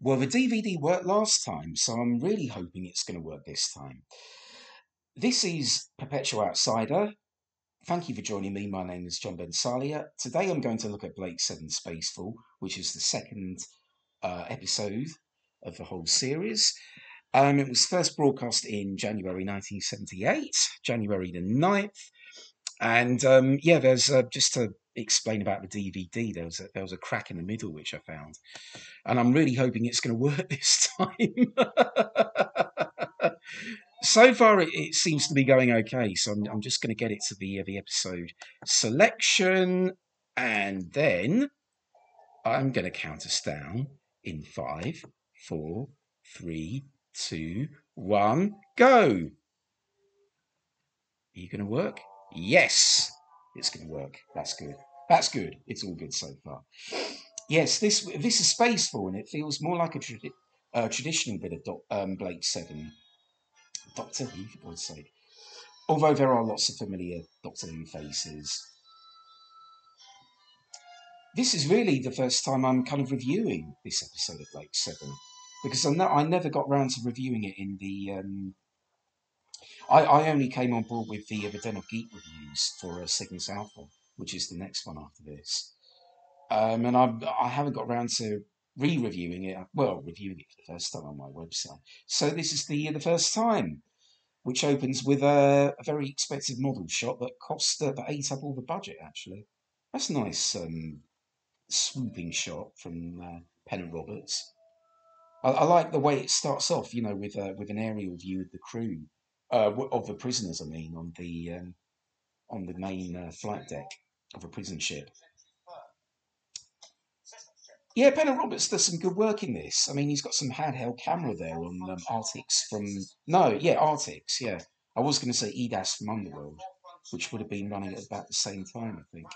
Well, the DVD worked last time, so I'm really hoping it's going to work this time. This is Perpetual Outsider. Thank you for joining me. My name is John Ben Salia. Today I'm going to look at Blake 7 Spacefall, which is the second uh, episode of the whole series. Um, it was first broadcast in January 1978, January the 9th. And um, yeah, there's uh, just to explain about the DVD. There was a, there was a crack in the middle which I found, and I'm really hoping it's going to work this time. so far, it, it, seems to be going okay. So I'm, I'm just going to get it to the uh, the episode selection, and then I'm going to count us down in five, four, three, two, one, go. Are you going to work? Yes, it's going to work. That's good. That's good. It's all good so far. Yes, this this is Spacefall, and it feels more like a tradi- uh, traditional bit of Doc, um, Blake Seven, Doctor Who, for God's sake. Although there are lots of familiar Doctor Who faces. This is really the first time I'm kind of reviewing this episode of Blake Seven because I, I never got round to reviewing it in the um, I, I only came on board with the, the Den of Geek reviews for uh, Cygnus Alpha, which is the next one after this. Um, and I, I haven't got around to re-reviewing it. Well, reviewing it for the first time on my website. So this is the the first time, which opens with a, a very expensive model shot that cost uh, that ate up all the budget. Actually, that's a nice um, swooping shot from uh, Pennant Roberts. I, I, like the way it starts off. You know, with uh, with an aerial view of the crew uh, of the prisoners. I mean, on the um, on the main uh, flight deck of a prison ship. Yeah, Pennant Roberts does some good work in this. I mean, he's got some handheld camera there on um, Artix from no, yeah, Artix. Yeah, I was going to say Idas from Underworld, which would have been running at about the same time, I think.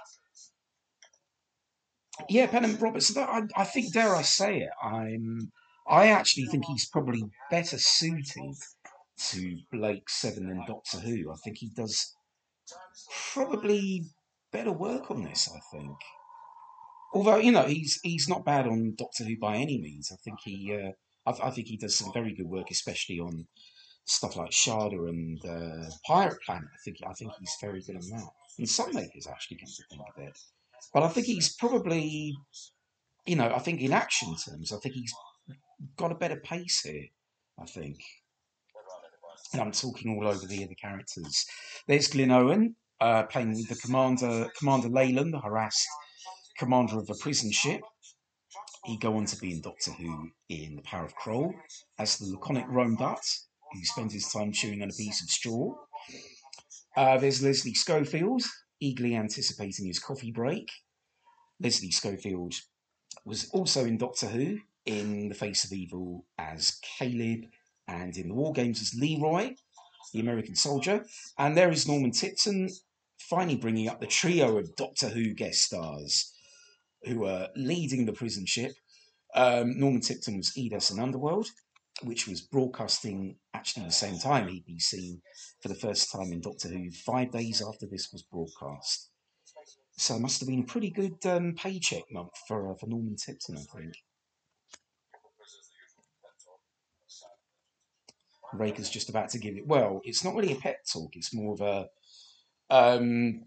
Yeah, Pennant Roberts. I, I think, dare I say it, I'm. I actually think he's probably better suited to Blake Seven than Doctor Who. I think he does probably better work on this. I think, although you know he's he's not bad on Doctor Who by any means. I think he uh, I, I, think he does some very good work, especially on stuff like Shada and uh, Pirate Planet. I think I think he's very good on that. And Sunmakers actually come to think of it, but I think he's probably you know I think in action terms I think he's got a better pace here. I think and I'm talking all over the other characters. There's Glyn Owen uh, playing the commander, Commander Leyland, the harassed commander of a prison ship. He'd go on to be in Doctor Who in The Power of Kroll as the laconic Rohm-Dutt, who spends his time chewing on a piece of straw. Uh, there's Leslie Schofield, eagerly anticipating his coffee break. Leslie Schofield was also in Doctor Who in The Face of Evil as Calib and in the War Games as Leroy, the American soldier. And there is Norman Tipton finally bringing up the trio of Doctor Who guest stars who were leading the prison ship. Um, Norman Tipton was Idas and Underworld, which was broadcasting actually the same time. He'd be seen for the first time in Doctor Who five days after this was broadcast. So it must have been a pretty good um, paycheck month for, uh, for Norman Tipton, I think. Raiker's just about to give it. Well, it's not really a pet talk. It's more of a um,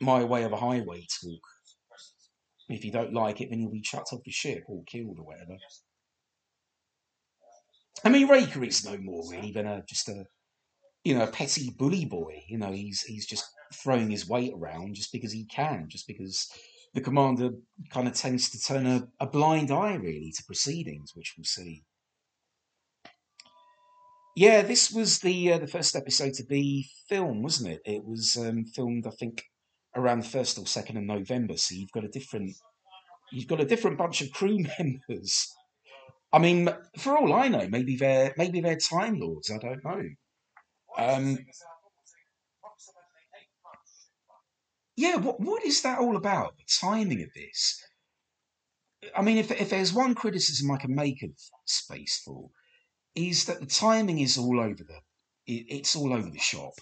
my way of a highway talk. If you don't like it, then you'll be chucked off the ship or killed or whatever. I mean, Raiker is no more really than a just a you know a petty bully boy. You know, he's he's just throwing his weight around just because he can, just because the commander kind of tends to turn a, a blind eye really to proceedings, which we'll see. Yeah, this was the uh, the first episode to be filmed, wasn't it? It was um, filmed, I think, around the first or second of November. So you've got a different you've got a different bunch of crew members. I mean, for all I know, maybe they're maybe they're Time Lords. I don't know. Um, yeah, what what is that all about? The timing of this. I mean, if if there's one criticism I can make of Spacefall, is that the timing is all over the it, it's all over the shop.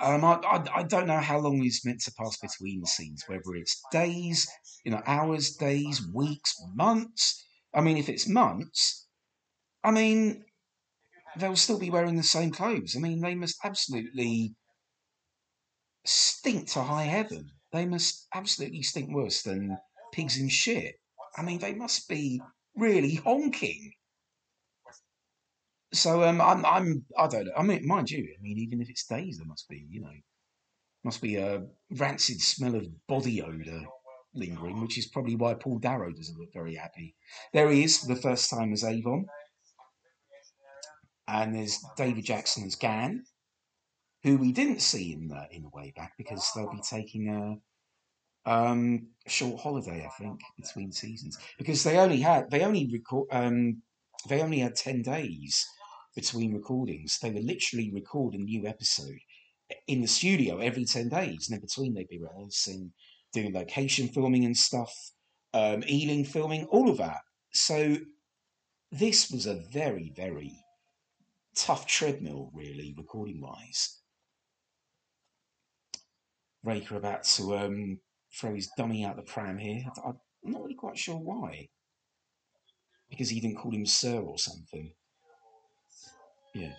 Um, I, I, I don't know how long is meant to pass between the scenes, whether it's days, you know, hours, days, weeks, months. I mean, if it's months, I mean, they'll still be wearing the same clothes. I mean, they must absolutely stink to high heaven. They must absolutely stink worse than pigs in shit. I mean, they must be really honking. So um, I'm I'm I don't know. I mean, mind you, I mean, even if it stays, there must be you know, must be a rancid smell of body odor lingering, which is probably why Paul Darrow doesn't look very happy. There he is for the first time as Avon, and there's David Jackson as Gan, who we didn't see in the in the way back because they'll be taking a um, short holiday, I think, between seasons because they only had they only record um, they only had ten days between recordings. They would literally record a new episode in the studio every 10 days. And in between, they'd be rehearsing, doing location filming and stuff, um, Ealing filming, all of that. So this was a very, very tough treadmill, really, recording wise. Raiker about to um, throw his dummy out the pram here. I'm not really quite sure why. Because he didn't call him sir or something. Yeah.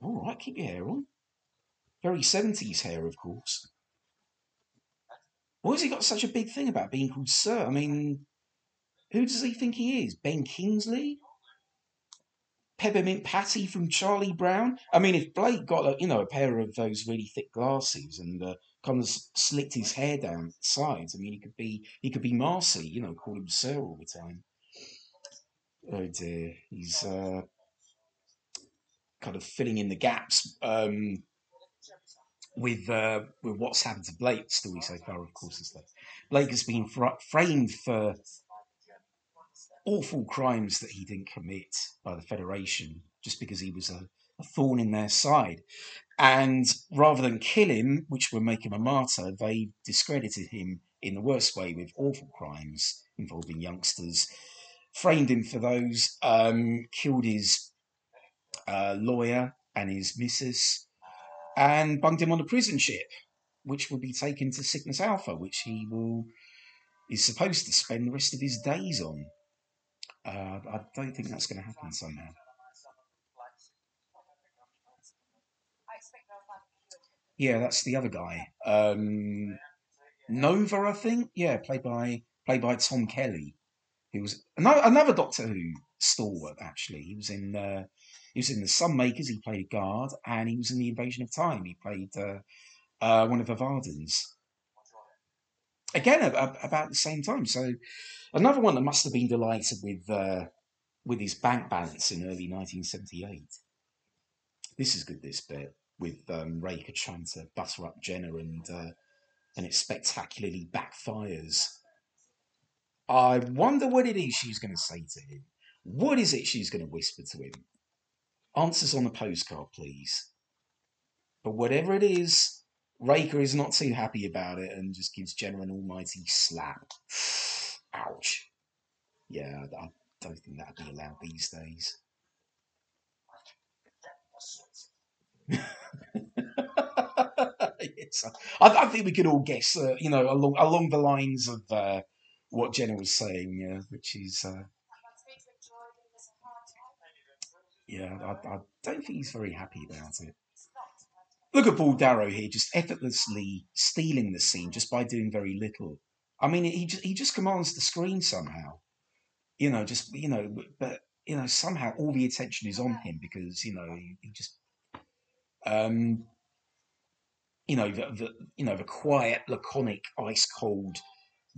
All right, keep your hair on. Very 70s hair, of course. Why has he got such a big thing about being called Sir? I mean, who does he think he is? Ben Kingsley? Peppermint Patty from Charlie Brown? I mean, if Blake got, a, you know, a pair of those really thick glasses and uh, kind of slicked his hair down sides, I mean, he could be, he could be Marcie, you know, call him Sir all the time. Oh dear, he's uh, kind of filling in the gaps um, with uh, with what's happened to Blake. Story so far, of course, is that Blake has been fr- framed for awful crimes that he didn't commit by the Federation just because he was a, a thorn in their side. And rather than kill him, which would make him a martyr, they discredited him in the worst way with awful crimes involving youngsters framed him for those, um, killed his uh, lawyer and his missus, and bunged him on a prison ship, which will be taken to Cygnus Alpha, which he will is supposed to spend the rest of his days on. Uh, I don't think that's going to happen somehow. Yeah, that's the other guy. Um, Nova, I think. Yeah, played by played by Tom Kelly. He was another, another Doctor Who stalwart. Actually, he was in uh, he was in the Sunmakers. He played a guard, and he was in the Invasion of Time. He played uh, uh, one of the Vardans. Again, about the same time. So another one that must have been delighted with uh, with his bank balance in early 1978. This is good. This bit with um, trying to butter up Jenna and uh, and it spectacularly backfires I wonder what it is she's going to say to him. What is it she's going to whisper to him? Answers on the postcard, please. But whatever it is, Raiker is not too happy about it and just gives Jenna an almighty slap. Ouch. Yeah, I don't think that'd be allowed these days. yes, I, I, think we could all guess, uh, you know, along along the lines of uh, what Jenna was saying, yeah, which is. Uh, yeah, I, I, don't think he's very happy about it. Look at Paul Darrow here, just effortlessly stealing the scene just by doing very little. I mean, he just, he just commands the screen somehow. You know, just you know, but you know, somehow all the attention is on him because you know he, he just, um, you know, the, the you know the quiet, laconic, ice cold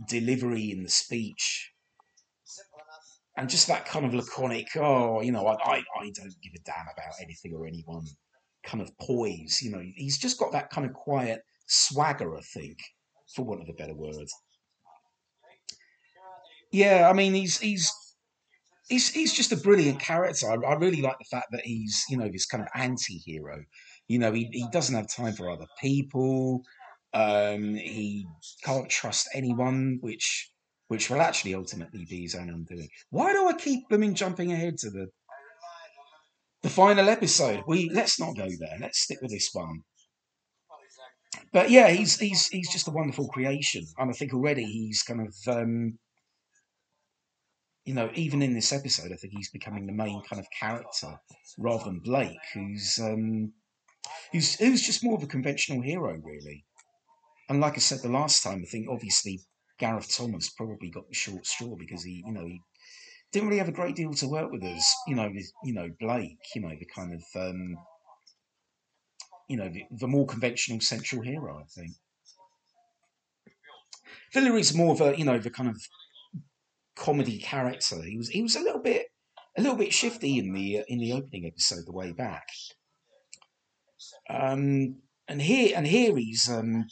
delivery in the speech. And just that kind of laconic oh you know I, I, don't give a damn about anything or anyone kind of poise you know. He's just got that kind of quiet swagger i think for want of a better word. Yeah i mean he's he's he's he's just a brilliant character. I, I really like the fact that he's you know this kind of anti-hero. You know he, he doesn't have time for other people um, he can't trust anyone, which which will actually ultimately be his own undoing. Why do I keep blooming jumping ahead to the the final episode? We let's not go there. Let's stick with this one. But yeah, he's he's he's just a wonderful creation, and I think already he's kind of um, you know, even in this episode, I think he's becoming the main kind of character rather than Blake, who's um, who's who's just more of a conventional hero, really. And like I said the last time, I think obviously Gareth Thomas probably got the short straw because he, you know, he didn't really have a great deal to work with us. You know, you know Blake, you know, the kind of um, you know the, the more conventional central hero. I think. is more of a you know the kind of comedy character. He was he was a little bit a little bit shifty in the in the opening episode the way back. Um, and here and here he's um,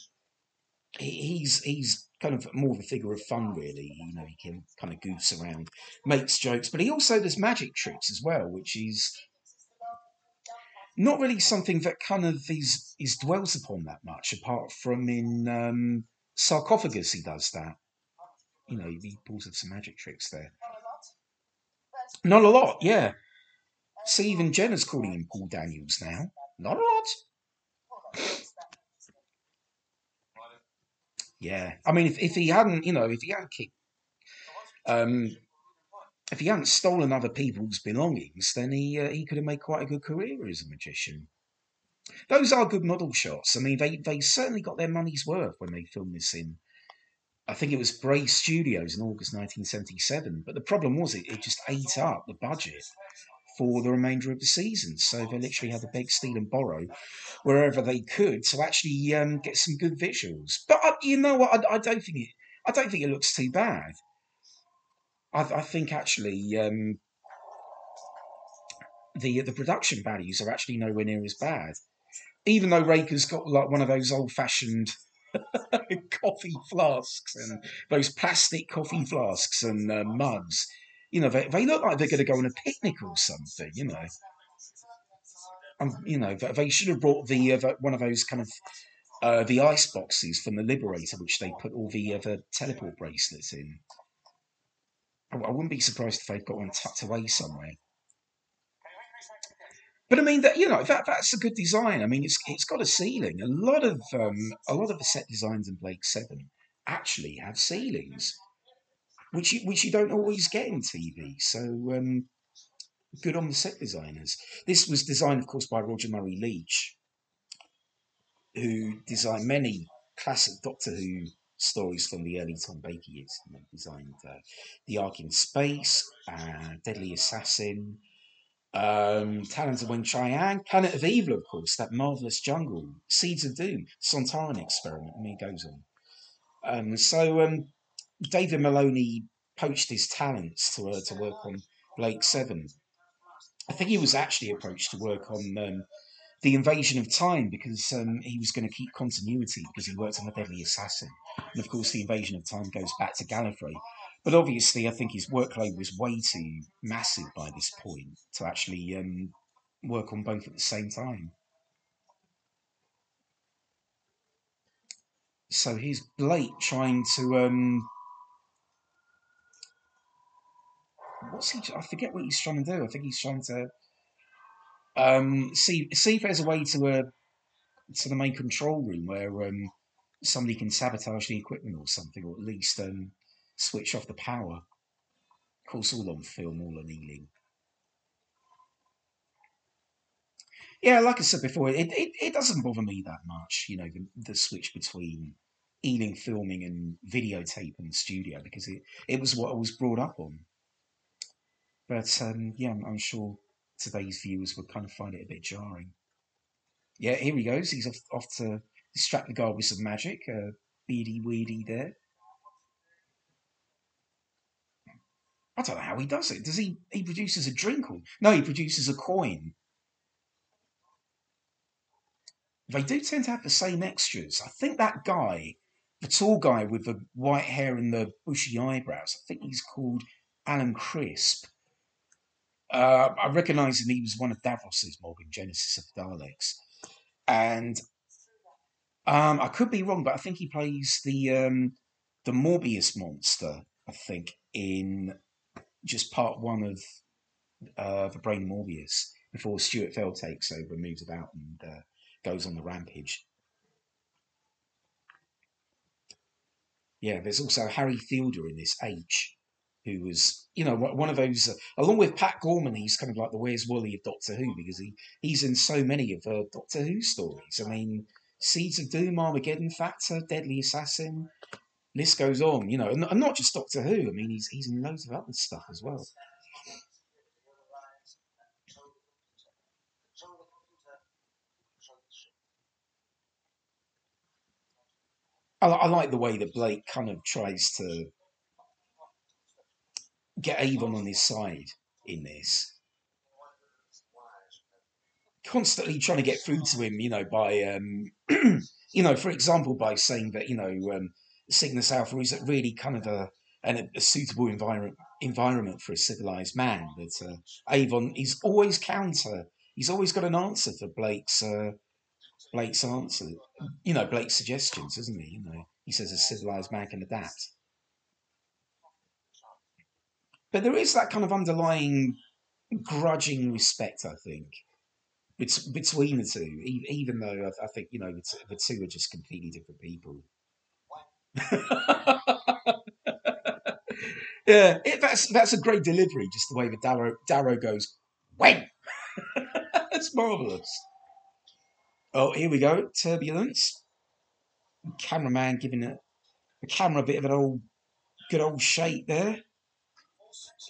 he's he's kind of more of a figure of fun, really. You know, he can kind of goofs around, makes jokes, but he also does magic tricks as well, which is not really something that kind of is is dwells upon that much, apart from in um, sarcophagus he does that you know, he pulls off some magic tricks there. Not a lot, yeah. See, even Jenna's calling him Paul Daniels now. Not a lot. Yeah, I mean, if, if he hadn't, you know, if he hadn't kicked, um, if he hadn't stolen other people's belongings, then he uh, he could have made quite a good career as a magician. Those are good model shots. I mean, they they certainly got their money's worth when they filmed this in I think it was Bray Studios in August 1977. But the problem was it, it just ate up the budget for the remainder of the season. So they literally had to beg, steal, and borrow wherever they could to actually um, get some good visuals. But uh, you know what? I, I, don't think it. I don't think it looks too bad. I, I think actually um, the the production values are actually nowhere near as bad. Even though Raiker's got like one of those old fashioned coffee flasks and those plastic coffee flasks and uh, mugs. You know, they, they look like they're going to go on a picnic or something. You know, and you know they should have brought the uh, one of those kind of uh, the ice boxes from the Liberator, which they put all the other teleport bracelets in. I, I wouldn't be surprised if they've got one tucked away somewhere. But I mean that you know that that's a good design. I mean it's it's got a ceiling. A lot of um, a lot of the set designs in Blake Seven actually have ceilings, which you, which you don't always get in TV. So um, good on the set designers. This was designed, of course, by Roger Murray Leach, who designed many classic Doctor Who stories from the early Tom Baker years. He designed uh, The Ark in Space, uh, Deadly Assassin um, Talons of Weng-Chiang, Planet of Evil, of course, that marvelous jungle, Seeds of Doom, Sontaran experiment, and it goes on. Um, so um, David Maloney poached his talents to uh, to work on Blake Seven. I think he was actually approached to work on um, the Invasion of Time because um, he was going to keep continuity because he worked on the Deadly Assassin, and of course the Invasion of Time goes back to Gallifrey. But obviously, I think his workload was way too massive by this point to actually um, work on both at the same time. So here's Blake trying to. Um, what's he? I forget what he's trying to do. I think he's trying to um, see see if there's a way to uh, to the main control room where um, somebody can sabotage the equipment or something, or at least um, switch off the power. Of course, all on film, all on Ealing. Yeah, like I said before, it, it, it doesn't bother me that much, you know, the, the switch between Ealing filming and videotape and studio because it, it was what I was brought up on. But um, yeah, I'm, sure today's viewers would kind of find it a bit jarring. Yeah, here he goes. He's off, off to distract the guard with some magic. Uh, beady weedy there. I don't know how he does it. Does he? He produces a drink or no? He produces a coin. They do tend to have the same extras. I think that guy, the tall guy with the white hair and the bushy eyebrows, I think he's called Alan Crisp. Uh, I recognise him. He was one of Davros's Morgan Genesis of Daleks, and um, I could be wrong, but I think he plays the um, the Morbius monster. I think in just part one of uh, the Brain Morbius before Stuart Fell takes over, moves about, and uh, goes on the rampage. Yeah, there's also Harry Fielder in this H. who was, you know, one of those, uh, along with Pat Gorman, he's kind of like the Where's Wally of Doctor Who because he, he's in so many of uh, Doctor Who stories. I mean, Seeds of Doom, Armageddon Factor, Deadly Assassin, list goes on, you know, and, and not just Doctor Who. I mean, he's he's in loads of other stuff as well. I like the way that Blake kind of tries to get Avon on his side in this. Constantly trying to get through to him, you know, by, um, you know, for example, by saying that, you know, um, Cygnus Alpha is really kind of a, a, a suitable environment environment for a civilized man. That uh, Avon, he's always counter. He's always got an answer for Blake's uh, Blake's answer. You know, Blake's suggestions, isn't he? You know, he says a civilized man can adapt. But there is that kind of underlying grudging respect, I think, between the two, even though I think, you know, the two are just completely different people. yeah, it, that's that's a great delivery, just the way that Darrow, Darrow goes, when? that's marvellous. Oh, here we go, turbulence. Cameraman giving it, the camera a bit of an old, good old shake there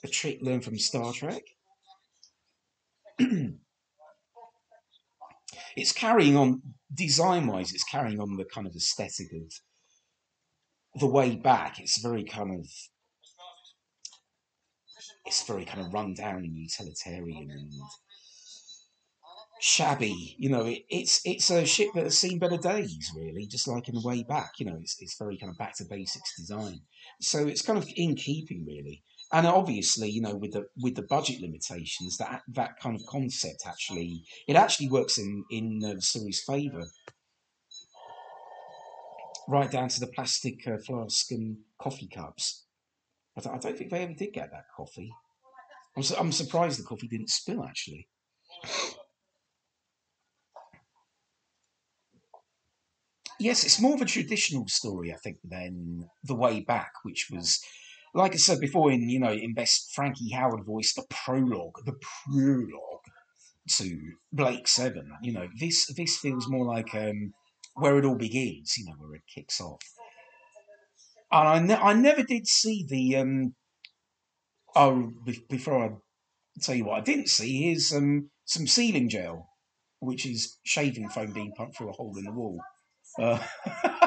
a trick learned from Star Trek. it's carrying on design wise it's carrying on the kind of aesthetic of the way back it's very kind of it's very kind of run down and utilitarian and shabby. You know, it, it's it's a ship that has seen better days, really. Just like in the way back, you know, it's it's very kind of back to basics design. So it's kind of in keeping, really. And obviously, you know, with the with the budget limitations, that that kind of concept actually it actually works in in uh, the series' favour. Right down to the plastic uh, flask and coffee cups. I, th- I don't think they ever did get that coffee. I'm, su- I'm surprised the coffee didn't spill actually. yes, it's more of a traditional story, I think, than The Way Back, which was, like I said before, in you know, in best Frankie Howerd voice, the prologue, the prologue to Blake Seven. You know, this this feels more like um, where it all begins. You know, where it kicks off. And I, ne- I never did see the. Um, oh, be- before I tell you what I didn't see, here's um, some sealing gel, which is shaving foam being pumped through a hole in the wall. Uh,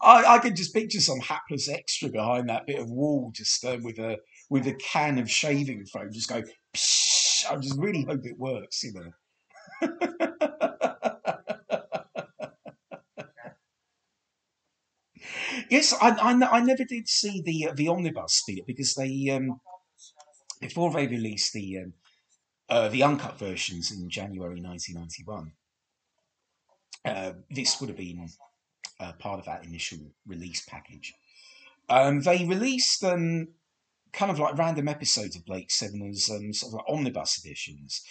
I, I can just picture some hapless extra behind that bit of wall, just uh, with a with a can of shaving foam, just go. Psh, I just really hope it works, you know. yes, I, I, I, never did see the uh, the omnibus because they um, before they released the um, uh, the uncut versions in January 1991 uh, this would have been uh, part of that initial release package. Um, they released um, kind of like random episodes of Blake Seven as um, sort of like omnibus editions.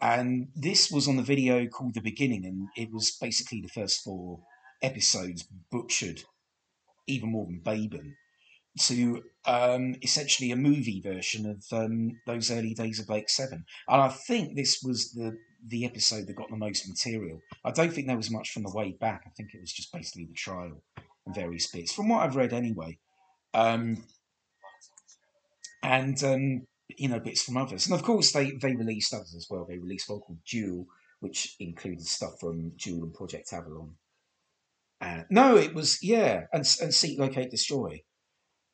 And this was on the video called The Beginning, and it was basically the first four episodes butchered even more than Baben to um, essentially a movie version of um, those early days of Blake Seven. And I think this was the the episode that got the most material. I don't think there was much from the way back. I think it was just basically the trial and various bits, from what I've read anyway. Um, and um, you know bits from others, and of course they they released others as well. They released called Duel, which included stuff from Duel and Project Avalon. Uh, no, it was yeah, and and Seek Locate Destroy.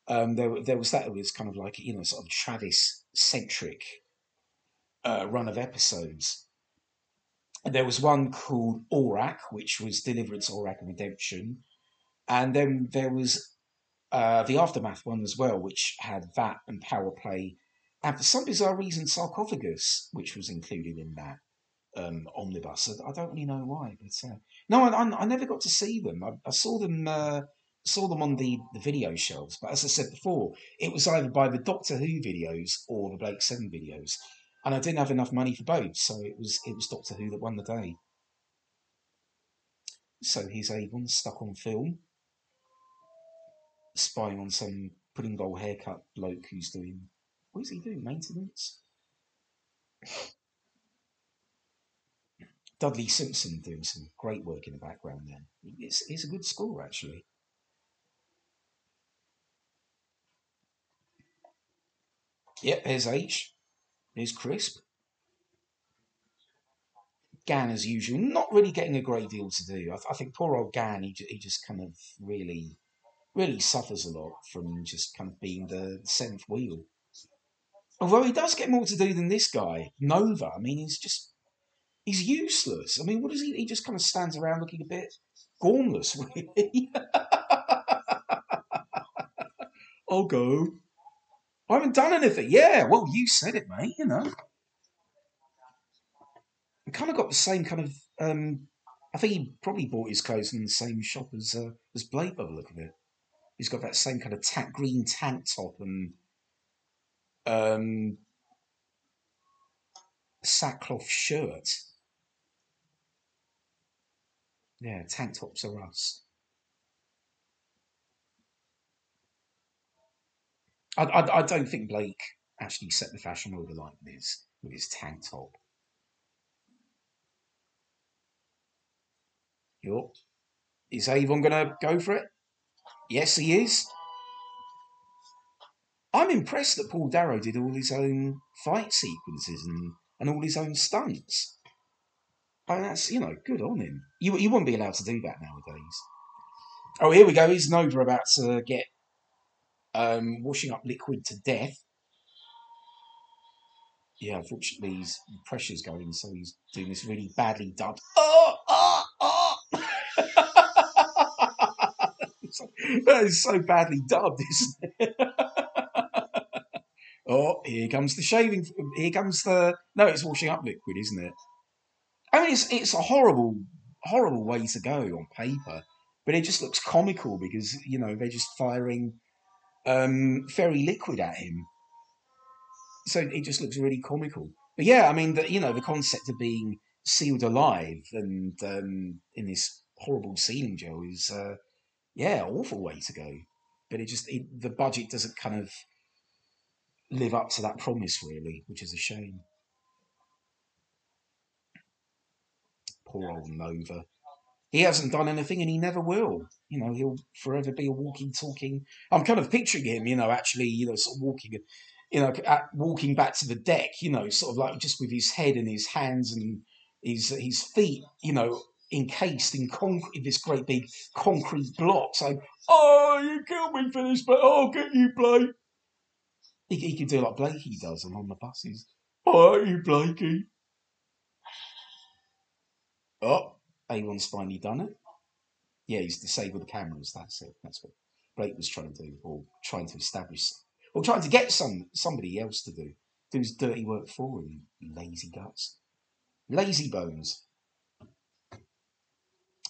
Um, there there was that. It was kind of like you know sort of Travis centric uh, run of episodes there was one called Orac, which was Deliverance, Orac, and Redemption. And then there was uh, the Aftermath one as well, which had that and Power Play. And for some bizarre reason, Sarcophagus, which was included in that um, omnibus. I, I, don't really know why, but uh, no, I, I, I, never got to see them. I, saw them uh, saw them on the, the video shelves, but as I said before, it was either by the Doctor Who videos or the Blake Seven videos and I didn't have enough money for both, so it was it was Doctor Who that won the day. So here's Avon stuck on film, spying on some pudding bowl haircut bloke who's doing what is he doing? Maintenance. Dudley Simpson doing some great work in the background there. It's, it's a good score actually. Yep, there's H. There's Crisp. Gan, as usual, not really getting a great deal to do. I, I think poor old Gan, he, he just kind of really, really suffers a lot from just kind of being the seventh wheel. Although he does get more to do than this guy, Nova. I mean, he's just, he's useless. I mean, what is he? He just kind of stands around looking a bit gormless, really. I'll go. I haven't done anything. Yeah, well, you said it, mate, you know. I kind of got the same kind of. Um, I think he probably bought his clothes in the same shop as uh, as Blake by the look of it. He's got that same kind of green tank top and um, sackcloth shirt. Yeah, tank tops are us. I, I, I don't think Blake actually set the fashion order like this with his tank top. Yup. Is Avon going to go for it? Yes, he is. I'm impressed that Paul Darrow did all his own fight sequences and, and all his own stunts. I mean, that's, you know, good on him. You, you wouldn't be allowed to do that nowadays. Oh, here we go. Is Nova about to get um, washing up liquid to death? Yeah, unfortunately, his pressure's going, so he's doing this really badly dubbed. Oh, oh, oh. that is so badly dubbed, isn't it? oh, here comes the shaving. Here comes the. No, it's washing up liquid, isn't it? I mean, it's it's a horrible, horrible way to go on paper, but it just looks comical because you know they're just firing um, fairy liquid at him, so it just looks really comical. But yeah, I mean, the, you know, the concept of being sealed alive and um, in this horrible sealing gel is, uh, yeah, awful way to go. But it just it, the budget doesn't kind of live up to that promise really, which is a shame. Poor old Nova. He hasn't done anything and he never will. You know, he'll forever be a walking, talking. I'm kind of picturing him, you know, actually, you know, sort of walking, you know, walking back to the deck, you know, sort of like just with his head and his hands and his his feet, you know, encased in concrete, this great big concrete block, saying, "Oh, you killed me for this, but I'll get you, Blake." He, he could do like Blakey does on the buses. Oh, you, Blakey. Oh, Avon's finally done it. Yeah, he's disabled the cameras. That's it. That's what Blake was trying to do, or trying to establish, or trying to get some somebody else to do do his dirty work for him. Lazy guts, lazy bones.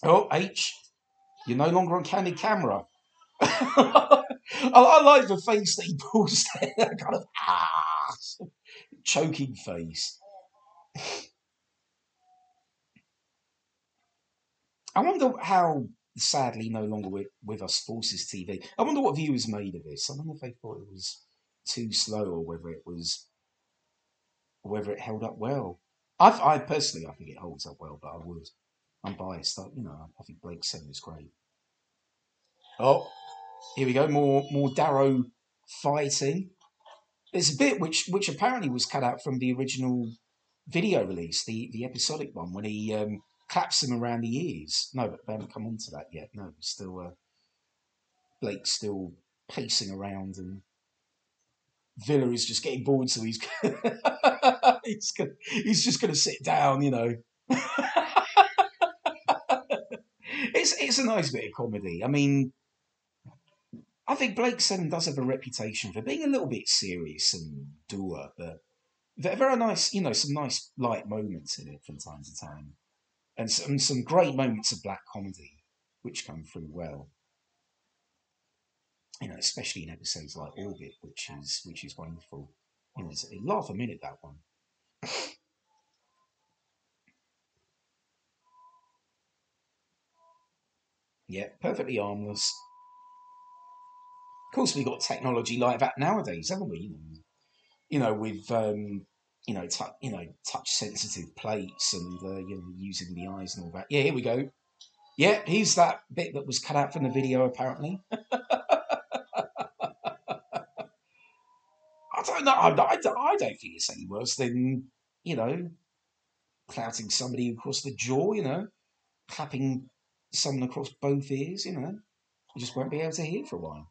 Oh, H, you're no longer on candid camera. I, I, like the face that he pulls there, kind of ah, choking face. I wonder how sadly no longer with, with us Forces TV. I wonder what viewers made of this. I wonder if they thought it was too slow or whether it was whether it held up well. I, I personally, I think it holds up well, but I would. I'm biased. I, you know, I think Blake Seven is great. Oh, here we go. More more Darrow fighting. There's a bit which which apparently was cut out from the original video release, the the episodic one, when he um, claps him around the ears. No, but they haven't come on to that yet. No, still uh, Blake's still pacing around, and Vila is just getting bored, so he's he's, gonna, he's just going to sit down, you know. it's it's a nice bit of comedy. I mean, I think Blake Seven does have a reputation for being a little bit serious and dour, but there are nice, you know, some nice light moments in it from time to time and some, some great moments of black comedy which come through well. You know, especially in episodes like Orbit, which is which is wonderful. You know, laugh a minute that one. yeah, perfectly harmless. Of course, we've got technology like that nowadays, haven't we? You know, with um, you know, tu- you know, touch sensitive plates and uh, you know, using the eyes and all that. Yeah, here we go. Yeah, here's that bit that was cut out from the video, apparently. I don't know. I, I, I don't think it's any worse than you know, clouting somebody across the jaw. You know, clapping someone across both ears. You know, you just won't be able to hear for a while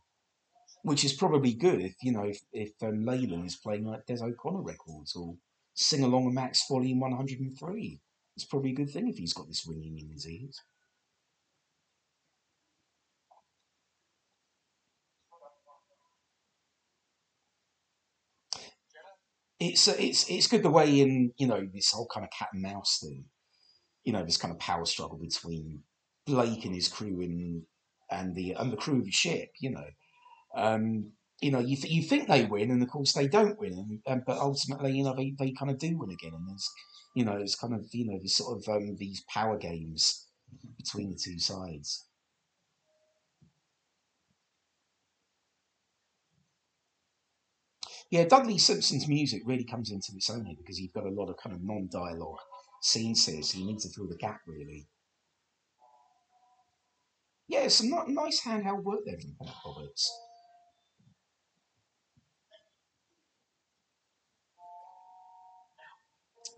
which is probably good if you know if, if um, Leyland is playing like Des O'Connor records or Sing Along Max Volume 103. It's probably a good thing if he's got this ringing in his ears. It's uh, it's it's good the way in you know this whole kind of cat and mouse thing. You know this kind of power struggle between Blake and his crew and and the and the crew of the ship. You know, um, you know, you, th- you think they win, and of course they don't win, and, and, but ultimately, you know, they, they kind of do win again, and there's, you know, it's kind of you know this sort of um, these power games between the two sides. Yeah, Dudley Simpson's music really comes into its own here because you've got a lot of kind of non-dialogue scenes here, so you need to fill the gap really. Yeah, some nice handheld work there from Pat Roberts.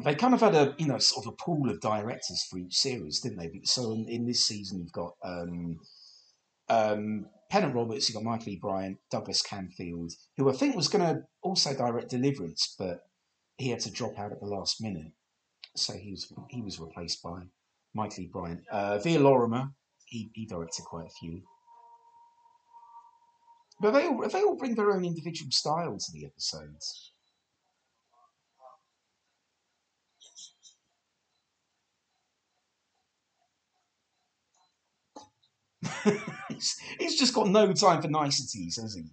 They kind of had a you know sort of a pool of directors for each series, didn't they? So in, in this season, you've got um, um, Roberts, you've got Michael E. Bryant, Douglas Canfield, who I think was going to also direct Deliverance, but he had to drop out at the last minute, so he was he was replaced by Michael E. Bryant. Uh, Vere Lorimer, he, he directed quite a few. But they all, they all bring their own individual style to the episodes. He's, he's, just got no time for niceties, has he?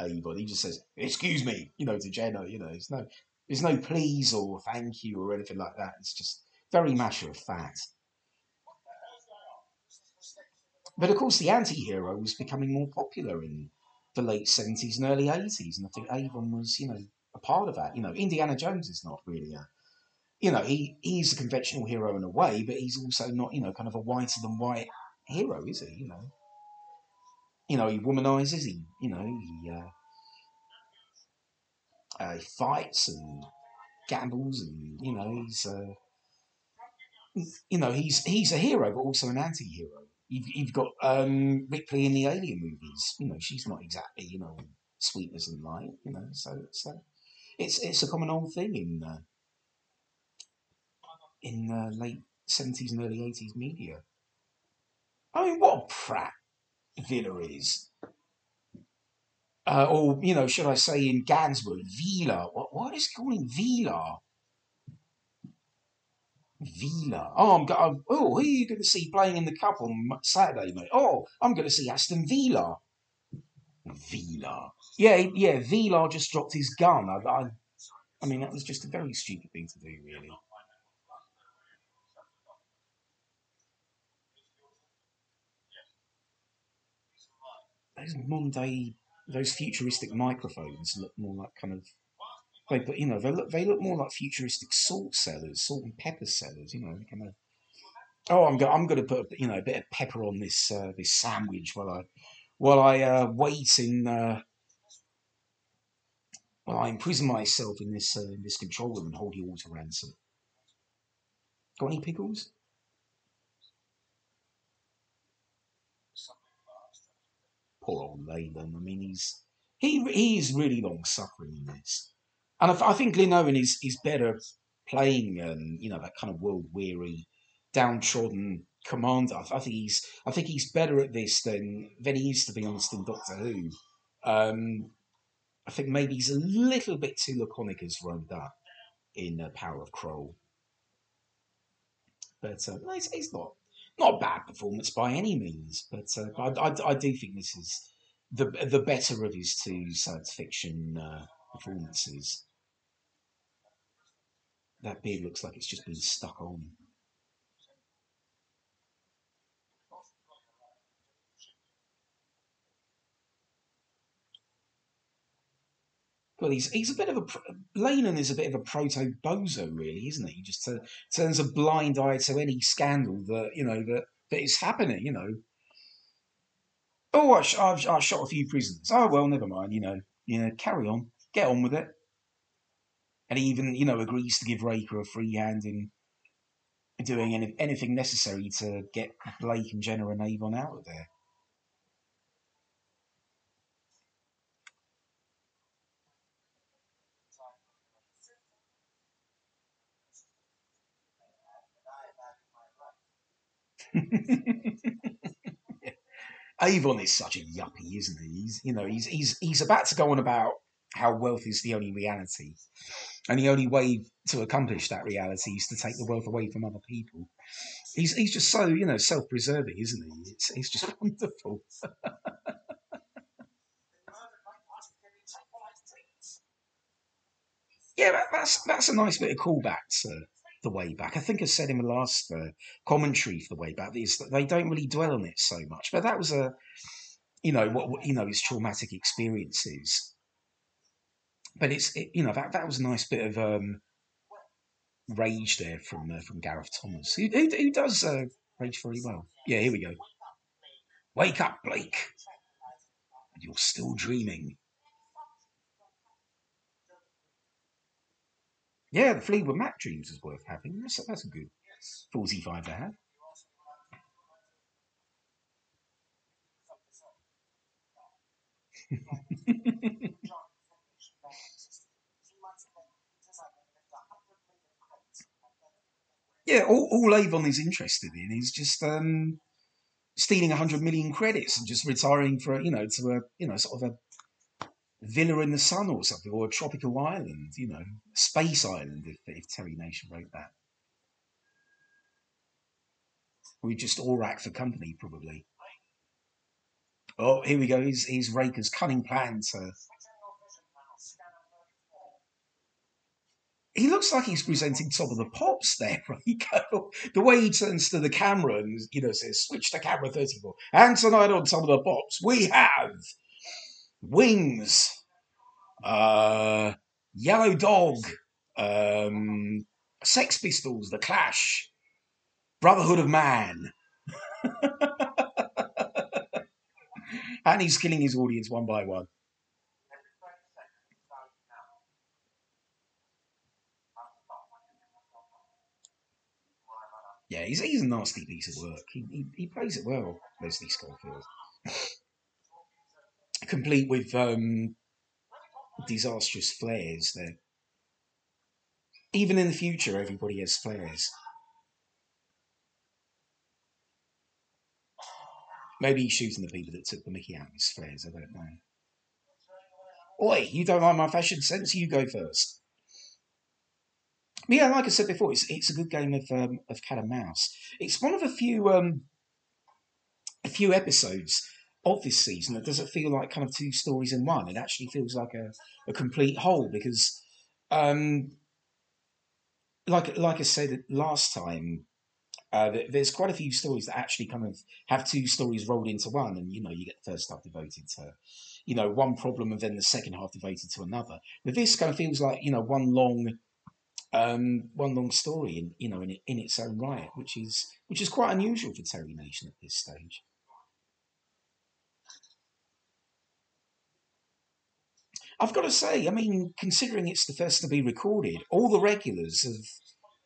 Anybody? He just says, "Excuse me," you know, to Jenna. You know, there's no, there's no please or thank you or anything like that. It's just very matter of fact. But of course, the anti-hero was becoming more popular in the late seventies and early eighties, and I think Avon was, you know, a part of that. You know, Indiana Jones is not really a, you know, he he's a conventional hero in a way, but he's also not, you know, kind of a whiter than white hero, is he? You know, you know, he womanizes. He, you know, he, uh, uh, he fights and gambles, and you know, he's, uh, you know, he's he's a hero, but also an anti-hero. You've, you've got um, Ripley in the Alien movies. You know, she's not exactly, you know, sweetness and light. You know, so it's uh, it's it's a common old thing in uh, in uh, late seventies and early eighties media. I mean, what a prat Villa is. Uh, or, you know, should I say in Ganswood, Vila. What, what is calling Vila? Vila. Oh, I'm, I'm, oh, who are you going to see playing in the cup on Saturday, mate? Oh, I'm going to see Aston Villa. Vila. Yeah, yeah. Vila just dropped his gun. I, I, I mean, that was just a very stupid thing to do, really. Those Monday, those futuristic microphones look more like kind of they, but you know, they look they look more like futuristic salt cellars, salt and pepper cellars. You know, kind of. Oh, I'm go, I'm going to put you know a bit of pepper on this uh, this sandwich while I while I uh, wait in uh, while I imprison myself in this uh, in this control room and hold you all to ransom. Got any pickles? Poor old Leyland. I mean, he's he he is really long suffering in this, and I, I think Glyn Owen is is better playing, um, you know, that kind of world weary, downtrodden commander. I, think he's I think he's better at this than than he used to be honest in Doctor Who. Um, I think maybe he's a little bit too laconic as Rhoda in uh, Power of Kroll. But uh, he's it's not not a bad performance by any means, but uh, I, I, I, do think this is the the better of his two science fiction uh, performances. That beard looks like it's just been stuck on. God, he's he's a bit of a Leylan is a bit of a proto bozo, really, isn't he? He just turns a blind eye to any scandal that you know that that is happening. You know. Oh, I, have I've shot a few prisoners. Oh well, never mind. You know, you know, carry on, get on with it. And he even, you know, agrees to give Raiker a free hand in doing any, anything necessary to get Blake and Jenna and Avon out of there. Avon is such a yuppie, isn't he? He's, you know, he's he's he's about to go on about how wealth is the only reality, and the only way to accomplish that reality is to take the wealth away from other people. He's he's just so you know self-preserving, isn't he? It's it's just wonderful. yeah, that, that's that's a nice bit of callback to the way back. I think I said in the last uh, commentary for the way back is that they don't really dwell on it so much, but that was a you know what you know his traumatic experiences. But it's it, you know that that was a nice bit of um, rage there from uh, from Gareth Thomas, who, who, who does uh, rage very well. Yeah, here we go. Wake up, Blake. You're still dreaming. Yeah, the Fleetwood Mac dreams is worth having. That's, that's a good 45 to have. yeah, all, all Avon is interested in is just um, stealing 100 million credits and just retiring for, you know, to a, you know, sort of a villa in the sun or something, or a tropical island, you know, space island, if, if Terry Nation wrote that. We just all act for company, probably. Oh, here we go. He's, he's Raiker's cunning plan to. He looks like he's presenting Top of the Pops there, the way he turns to the camera and, you know, says, switch to camera 34. And tonight on Top of the Pops, we have Wings, uh, Yellow Dog, um, Sex Pistols, The Clash, Brotherhood of Man. and he's killing his audience one by one. Yeah, he's, he's a nasty piece of work. He, he, he plays it well, Leslie Schofield complete with um, disastrous flares. There, even in the future, everybody has flares. Maybe he's shooting the people that took the Mickey out of his flares. I don't know. Oi, you don't like my fashion sense? You go first. yeah, like I said before, it's it's a good game of um, of cat and mouse. It's one of a few um, a few episodes of this season that doesn't feel like kind of two stories in one. It actually feels like a, a complete whole because, um, like like I said last time, uh, there's quite a few stories that actually kind of have two stories rolled into one, and you know you get the first half devoted to, you know, one problem, and then the second half devoted to another. But this kind of feels like you know one long, um, one long story in you know in in its own right, which is which is quite unusual for Terry Nation at this stage. I've got to say, I mean, considering it's the first to be recorded, all the regulars have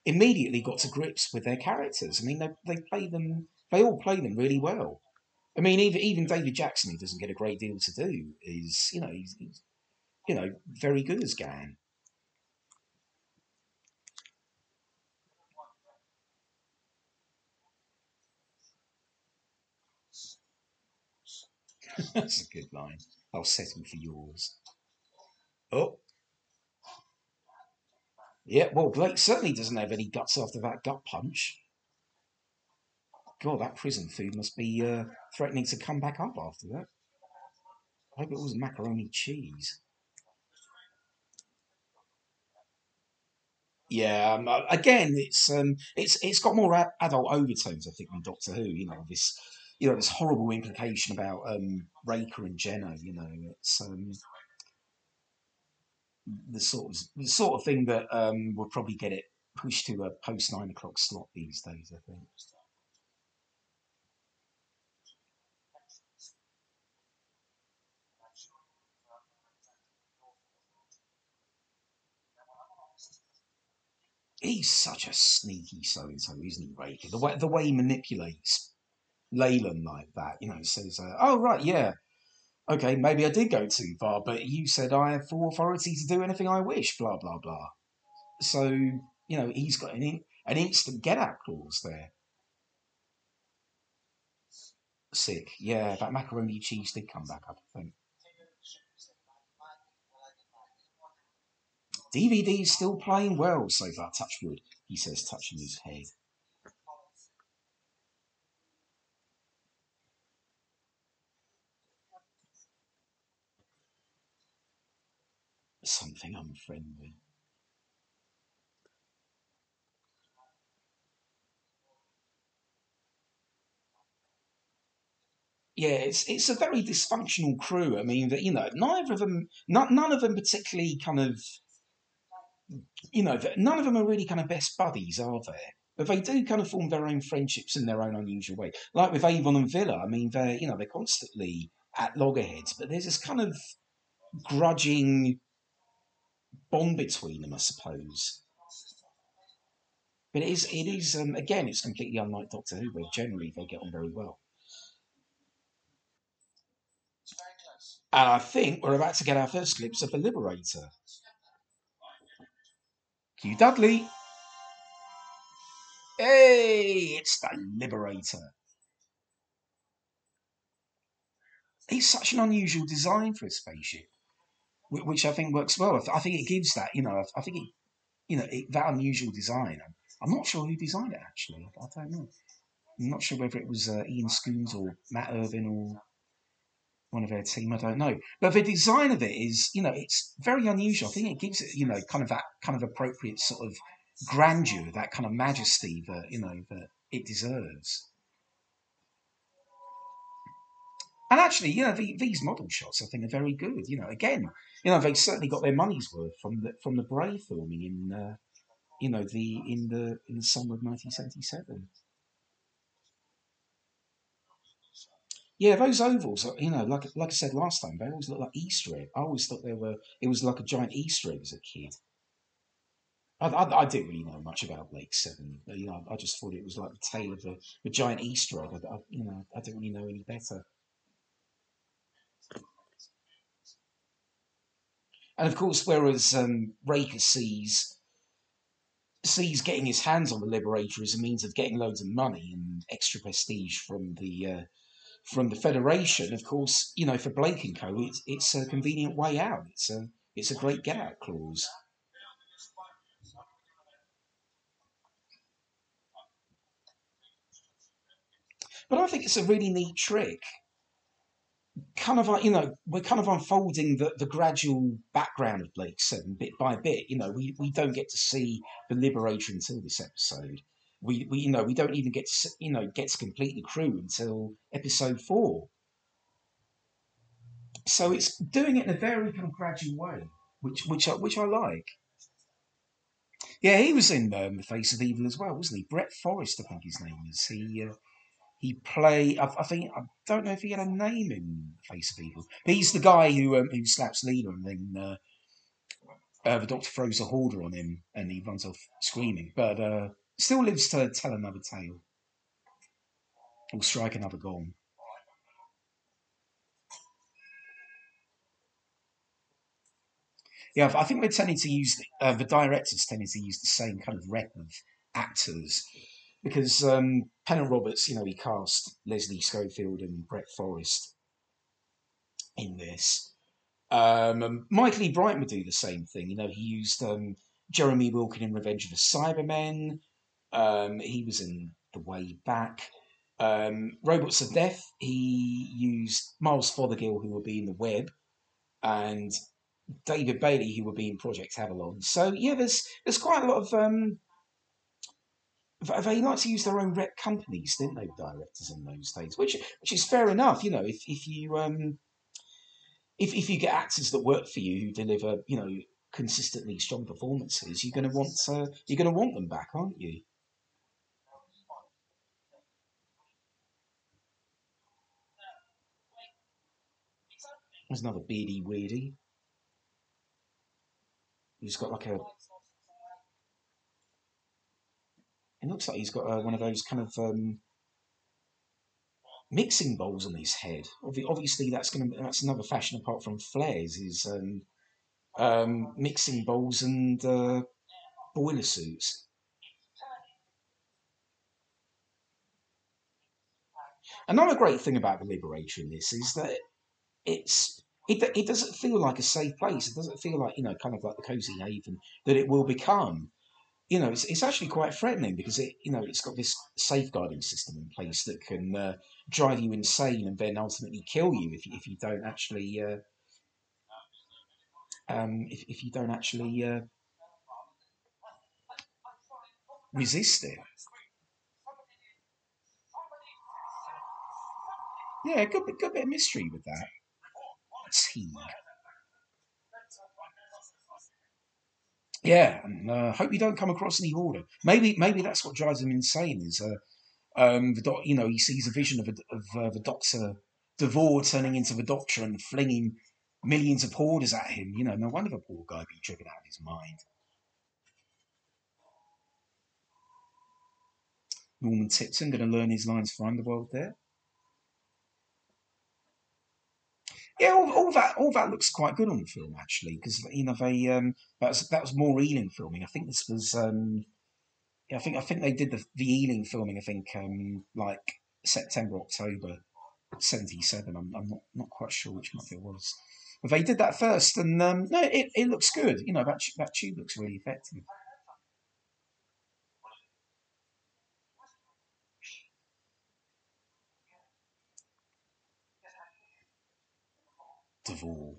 immediately got to grips with their characters. I mean, they, they play them, they all play them really well. I mean, even even David Jackson, who doesn't get a great deal to do, is you know he's, he's you know very good as Gan. That's a good line. I'll settle for yours. Oh. Yeah, well, Blake certainly doesn't have any guts after that gut punch. God, that prison food must be uh, threatening to come back up after that. I hope it was macaroni cheese. Yeah, um, uh, again, it's um, it's it's got more adult overtones, I think, than Doctor Who. You know this, you know this horrible implication about um, Raiker and Jenna. You know, it's um, the sort of the sort of thing that um, will probably get it pushed to a post nine o'clock slot these days. I think. He's such a sneaky so and so, isn't he, Raiker? The way the way he manipulates Leylan like that, you know, he says, uh, "Oh right, yeah, okay, maybe I did go too far, but you said I have full authority to do anything I wish." Blah blah blah. So you know, he's got an in, an instant get out clause there. Sick, yeah. That macaroni cheese did come back up, I think. DVD's still playing well so far, Touchwood, he says, touching his head. Something unfriendly. Yeah, it's it's a very dysfunctional crew. I mean, that you know, neither of them, not, none of them particularly kind of you know, none of them are really kind of best buddies, are they? But they do kind of form their own friendships in their own unusual way. Like with Avon and Vila, I mean, they're you know they're constantly at loggerheads, but there's this kind of grudging bond between them, I suppose. But it is, it is um, again, it's completely unlike Doctor Who, where generally they get on very well. And I think we're about to get our first glimpse of the Liberator. Hugh Dudley. Hey, it's the Liberator. It's such an unusual design for a spaceship, which I think works well. I think it gives that, you know, I think it, you know, it, that unusual design. I'm not sure who designed it actually. I don't know. I'm not sure whether it was uh, Ian Scoones or Mat Irvine or one of their team. I don't know, but the design of it is, you know, it's very unusual. I think it gives it, you know, kind of that kind of appropriate sort of grandeur, that kind of majesty that you know that it deserves. And actually, you know, the, these model shots I think are very good. You know, again, you know, they certainly got their money's worth from the from the Bray filming in, uh, you know, the in the in the summer of 1977. Yeah, those ovals, you know, like like I said last time, they always look like Easter egg. I always thought they were. It was like a giant Easter egg as a kid. I, I, I didn't really know much about Blake Seven. You know, I just thought it was like the tale of a, a giant Easter egg. I, I, you know, I didn't really know any better. And of course, whereas um, Raiker sees sees getting his hands on the Liberator as a means of getting loads of money and extra prestige from the uh, from the federation, of course, you know, for Blake and Co, it's it's a convenient way out. It's a it's a great get out clause. But I think it's a really neat trick. Kind of like, you know, we're kind of unfolding the, the gradual background of Blake Seven bit by bit. You know, we, we don't get to see the Liberator until this episode we, we you know we don't even get to you know get to complete the crew until episode four. So it's doing it in a very kind of gradual way, which which I, which I like. Yeah, he was in um, the Face of Evil as well, wasn't he? Brett Forrest, I think his name is. He uh, he play. I, I, think I don't know if he had a name in Face Evil, but he's the guy who um, who slaps Leela and then uh, uh, the Doctor throws a Horda on him and he runs off screaming. But uh, still lives to tell another tale or strike another gong. Yeah, I think we're tending to use the, uh, the directors tending to use the same kind of rep of actors because um, Pennant Roberts, you know, he cast Leslie Schofield and Brett Forrest in this. Um, Michael E. Briant would do the same thing. You know, he used um, Jeremy Wilkin in Revenge of the Cybermen. Um, he was in The Way Back. Um, Robots of Death, he used Miles Fothergill, who would be in The Web, and David Bailie, who would be in Project Avalon. So, yeah, there's there's quite a lot of. They like to use their own rep companies, didn't they, directors in those days? Which which is fair enough, you know. If if you um, if if you get actors that work for you who deliver, you know, consistently strong performances, you're going to want to, you're going to want them back, aren't you? There's another beardy weirdy. He's got like a. It looks like he's got uh, one of those kind of um, mixing bowls on his head. Obviously, that's going to that's another fashion apart from flares. Is um, um, mixing bowls and uh, boiler suits. Another great thing about the Liberator in this is that it's it, it doesn't feel like a safe place. It doesn't feel like you know, kind of like the cozy haven that it will become. You know, it's, it's actually quite threatening because it you know it's got this safeguarding system in place that can uh, drive you insane and then ultimately kill you if you, if you don't actually uh, um, if if you don't actually uh, resist it. Yeah, good, good bit of mystery with that. Teague. Yeah, and uh, hope you don't come across any order. Maybe, maybe that's what drives him insane. Is uh, um, the doc, you know, he sees a vision of, a, of uh, the Doctor Devore turning into the Doctor and flinging millions of Hordas at him. You know, no wonder the poor guy be driven out of his mind. Norman Tipton going to learn his lines for Underworld there. Yeah, all, all, that all that looks quite good on the film actually, because you know they um, that was that was more Ealing filming. I think this was um, yeah, I think I think they did the the Ealing filming. I think um, like September October seventy seven. I'm, I'm not not quite sure which month it was, but they did that first, and um, no, it, it looks good. You know that that tube looks really effective. Devore.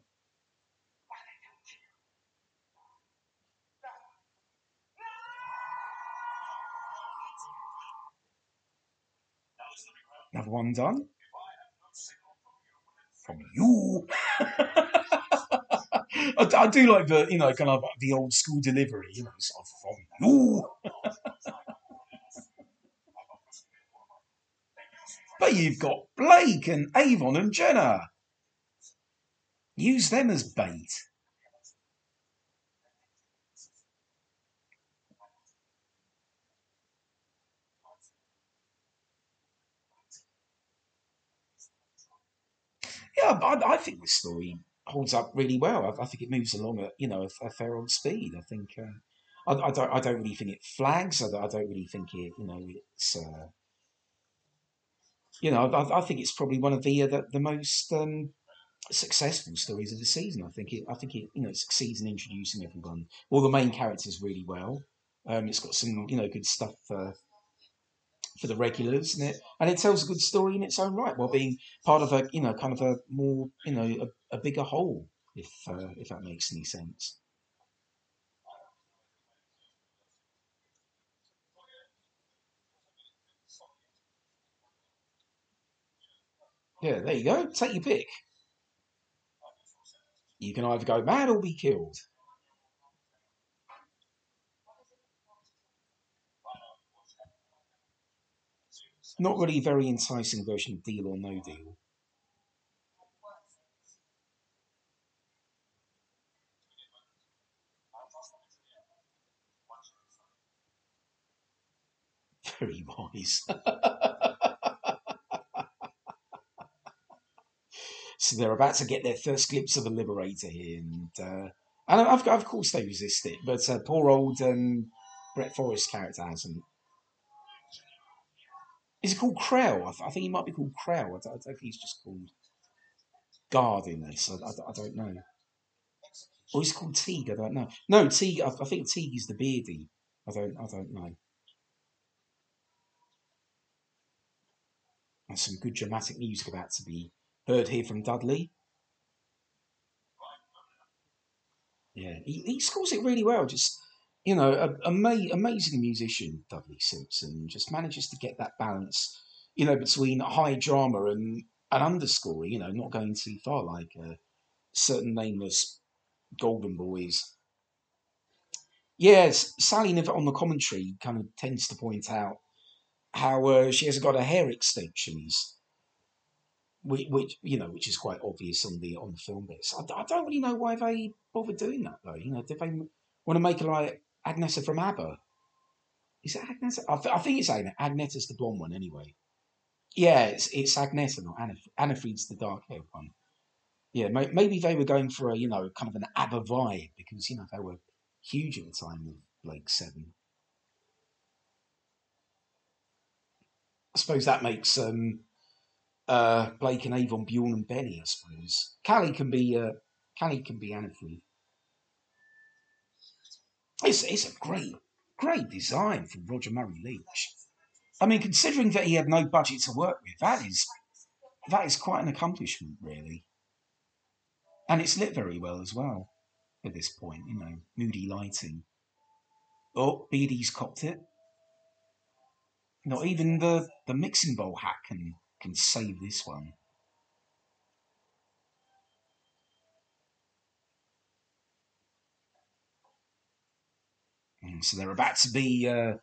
Another one done. From you. I, I, do like the, you know, kind of the old school delivery, you know, sort of from you. but you've got Blake and Avon and Jenna. Use them as bait. Yeah, I, I think this story holds up really well. I, I, think it moves along at you know a, a fair old speed. I think uh, I, I, don't I don't really think it flags. I, don't really think it you know it's uh, you know I, I think it's probably one of the uh, the, the most um, successful stories of the season. I think it. I think it. You know, it succeeds in introducing everyone, all the main characters, really well. Um, it's got some, you know, good stuff for for the regulars, and it and it tells a good story in its own right, while being part of a, you know, kind of a more, you know, a, a bigger whole, if uh, if that makes any sense. Yeah, there you go. Take your pick. You can either go mad or be killed. Not really a very enticing version of Deal or No Deal. Very wise. So they're about to get their first glimpse of the Liberator here, and uh, and of, of course they resist it. But uh, poor old um, Brett Forrest character hasn't. Is it called Krell? I, th- I, think he might be called Krell. I, don't, I don't think he's just called Guard in this. I, I, don't know. Or is it called Teague? I don't know. No, Teague. I, think Teague is the beardy. I don't. I don't know. And some good dramatic music about to be Heard here from Dudley. Yeah, he, he scores it really well. Just you know, a, ama- amazing musician, Dudley Simpson. Just manages to get that balance, you know, between high drama and an underscore. You know, not going too far like a certain nameless Golden Boys. Yes, Sally Knyvette on the commentary kind of tends to point out how uh, she hasn't got her hair extensions, which, which, you know, which is quite obvious on the on the film bits. I, I, don't really know why they bother doing that though. You know, did they want to make her like Agneta from ABBA? Is it Agneta? I, th- I think it's Agneta. Agneta's the blonde one anyway. Yeah, it's it's Agneta, not Anna. Anni-Frid's the dark haired one. Yeah, maybe they were going for a you know kind of an ABBA vibe because you know they were huge at the time of Blake Seven. I suppose that makes um, uh, Blake and Avon Bjorn and Benny. I suppose Cally can be uh, Cally can be Fried. It's it's a great great design from Roger Murray Leach. I mean, considering that he had no budget to work with, that is that is quite an accomplishment, really. And it's lit very well as well at this point, you know, moody lighting. Oh, Beattie's copped it. Not even the, the mixing bowl hack can, can save this one. And so they're about to be uh,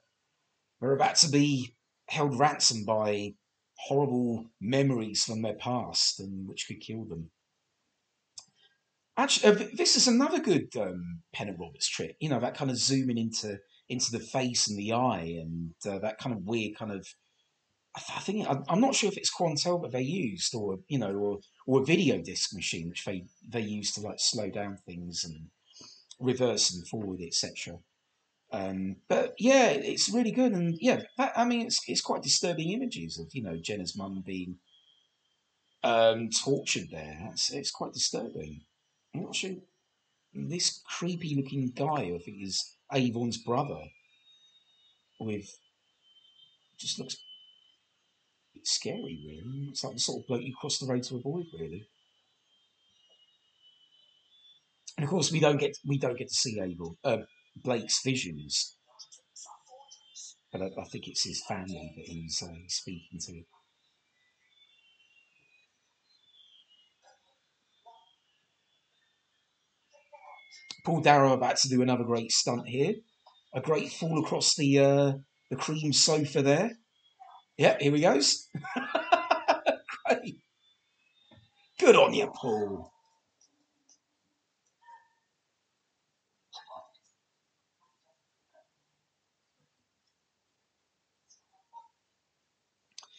they're about to be held ransom by horrible memories from their past and which could kill them. Actually, uh, this is another good um, Pennant Roberts trick. You know that kind of zooming into into the face and the eye, and uh, that kind of weird kind of. I, think I'm not sure if it's Quantel that they used, or you know, or or a video disc machine which they they used to like slow down things and reverse and forward, etc. Um, but yeah, it's really good, and yeah, that, I mean, it's it's quite disturbing images of you know Jenna's mum being um, tortured there. It's, it's quite disturbing. I'm not sure. This creepy looking guy, I think, is Avon's brother. With just looks scary, really. It's like the sort of bloke you cross the road to avoid, really. And of course, we don't get we don't get to see Abel uh, Blake's visions, but I, I, think it's his family that he's uh, speaking to. Paul Darrow about to do another great stunt here. A great fall across the uh, the cream sofa there. Yep, here we goes. great. Good on you, Paul.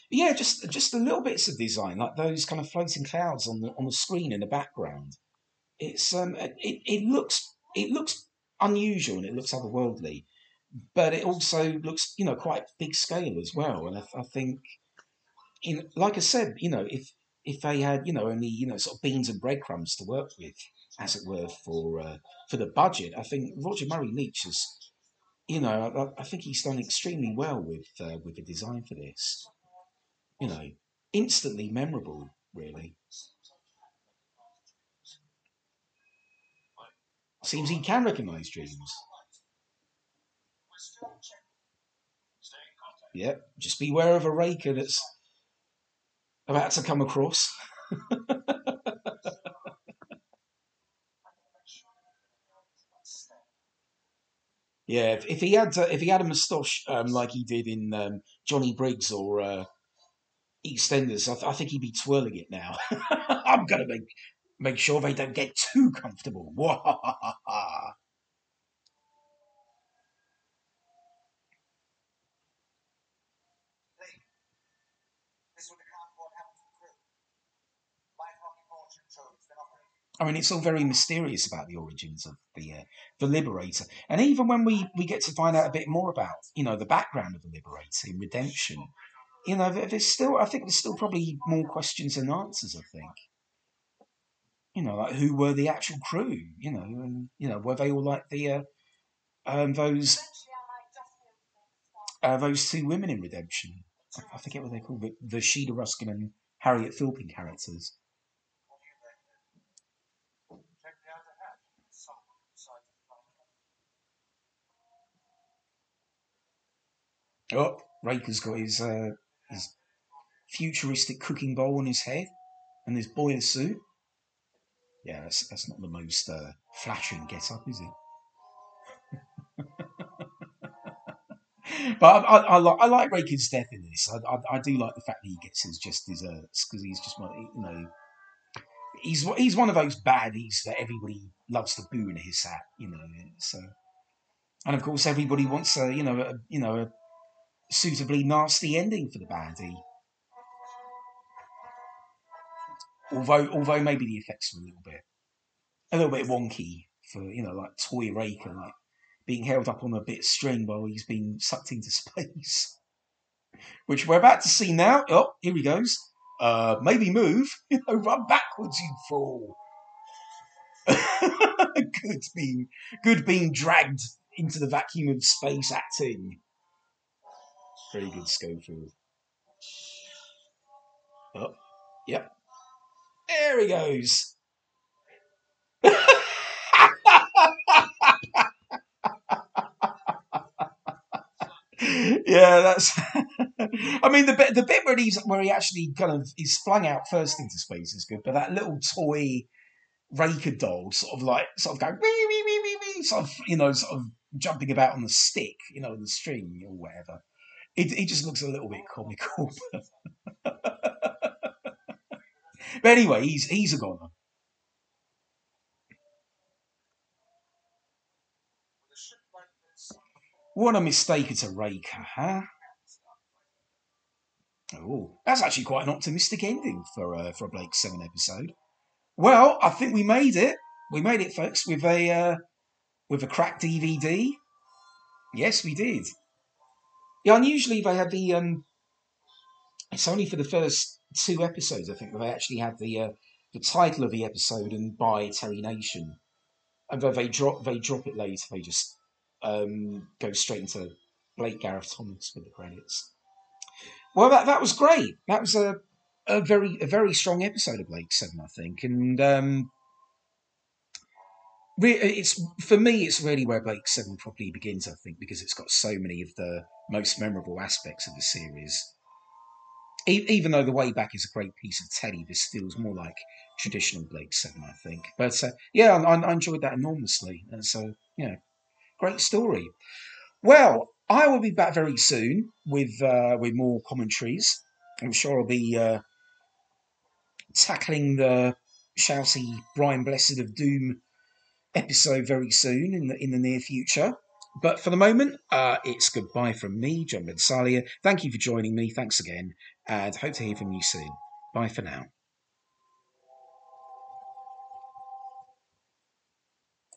yeah, just just the little bits of design, like those kind of floating clouds on the on the screen in the background. It's um, it, it looks it looks unusual and it looks otherworldly, but it also looks you know quite big scale as well. And I, I think, in like I said, you know, if if they had you know only you know sort of beans and breadcrumbs to work with, as it were, for uh, for the budget, I think Roger Murray Leach is, you know, I, I think he's done extremely well with uh, with the design for this. You know, instantly memorable, really. Seems he can recognise dreams. Yep, just beware of a Raiker that's about to come across. yeah, if, if, he had uh, if he had a moustache um, like he did in um, Johnny Briggs or uh, EastEnders, I, th- I, think he'd be twirling it now. I'm gonna make make sure they don't get too comfortable. I mean, it's all very mysterious about the origins of the uh, the Liberator, and even when we, we get to find out a bit more about you know the background of the Liberator in Redemption, you know, there's still I think there's still probably more questions than answers. I think you know, like who were the actual crew, you know, and you know, were they all like the uh, um, those uh, those two women in Redemption? I forget what they called it, the Sheila Ruskin and Harriet Philpin characters. Oh, Raiker's got his uh, his futuristic cooking bowl on his head and his boiler suit. Yeah, that's, that's not the most uh, flashing get up, is it? but I, I, I, like I like Raiker's death in this. I, I, I do like the fact that he gets his just desserts because he's just you know he's he's one of those baddies that everybody loves to boo in his hat. You know, so and of course everybody wants a you know a, you know a suitably nasty ending for the baddie. Although although maybe the effects are a little bit a little bit wonky for you know like Toy Raiker like being held up on a bit of string while he's being sucked into space. Which we're about to see now. Oh, here he goes. Uh, maybe move. You know, run backwards, you fool. good being good being dragged into the vacuum of space acting. Very good Schofield. Oh, yep. There he goes. yeah, that's. I mean, the bit the bit where he's where he actually kind of is flung out first into space is good, but that little toy Raiker doll, sort of like sort of going wee wee wee wee wee, sort of you know, sort of jumping about on the stick, you know, in the string or whatever. It it just looks a little bit comical. but anyway, he's he's a goner. What a mistake it's a rake, huh? Oh, that's actually quite an optimistic ending for uh, for a Blake Seven episode. Well, I think we made it. We made it, folks, with a uh, with a cracked DVD. Yes, we did. Yeah, unusually they have the um. It's only for the first two episodes, I think, that they actually have the uh, the title of the episode and by Terry Nation. And though they drop they drop it later, they just um, go straight into Blake Gareth Thomas with the credits. Well, that that was great. That was a a very a very strong episode of Blake Seven, I think, and um, it's for me, it's really where Blake Seven properly begins. I think because it's got so many of the most memorable aspects of the series. even though the way back is a great piece of telly, this feels more like traditional Blake Seven, I think. But uh, yeah, I, I, enjoyed that enormously, and so yeah, Great story. Well, I will be back very soon with uh, with more commentaries. I'm sure I'll be uh, tackling the shouty Brian Blessed of Doom episode very soon in the in the near future. But for the moment, uh, it's goodbye from me, John Bensalia. Thank you for joining me. Thanks again, and hope to hear from you soon. Bye for now.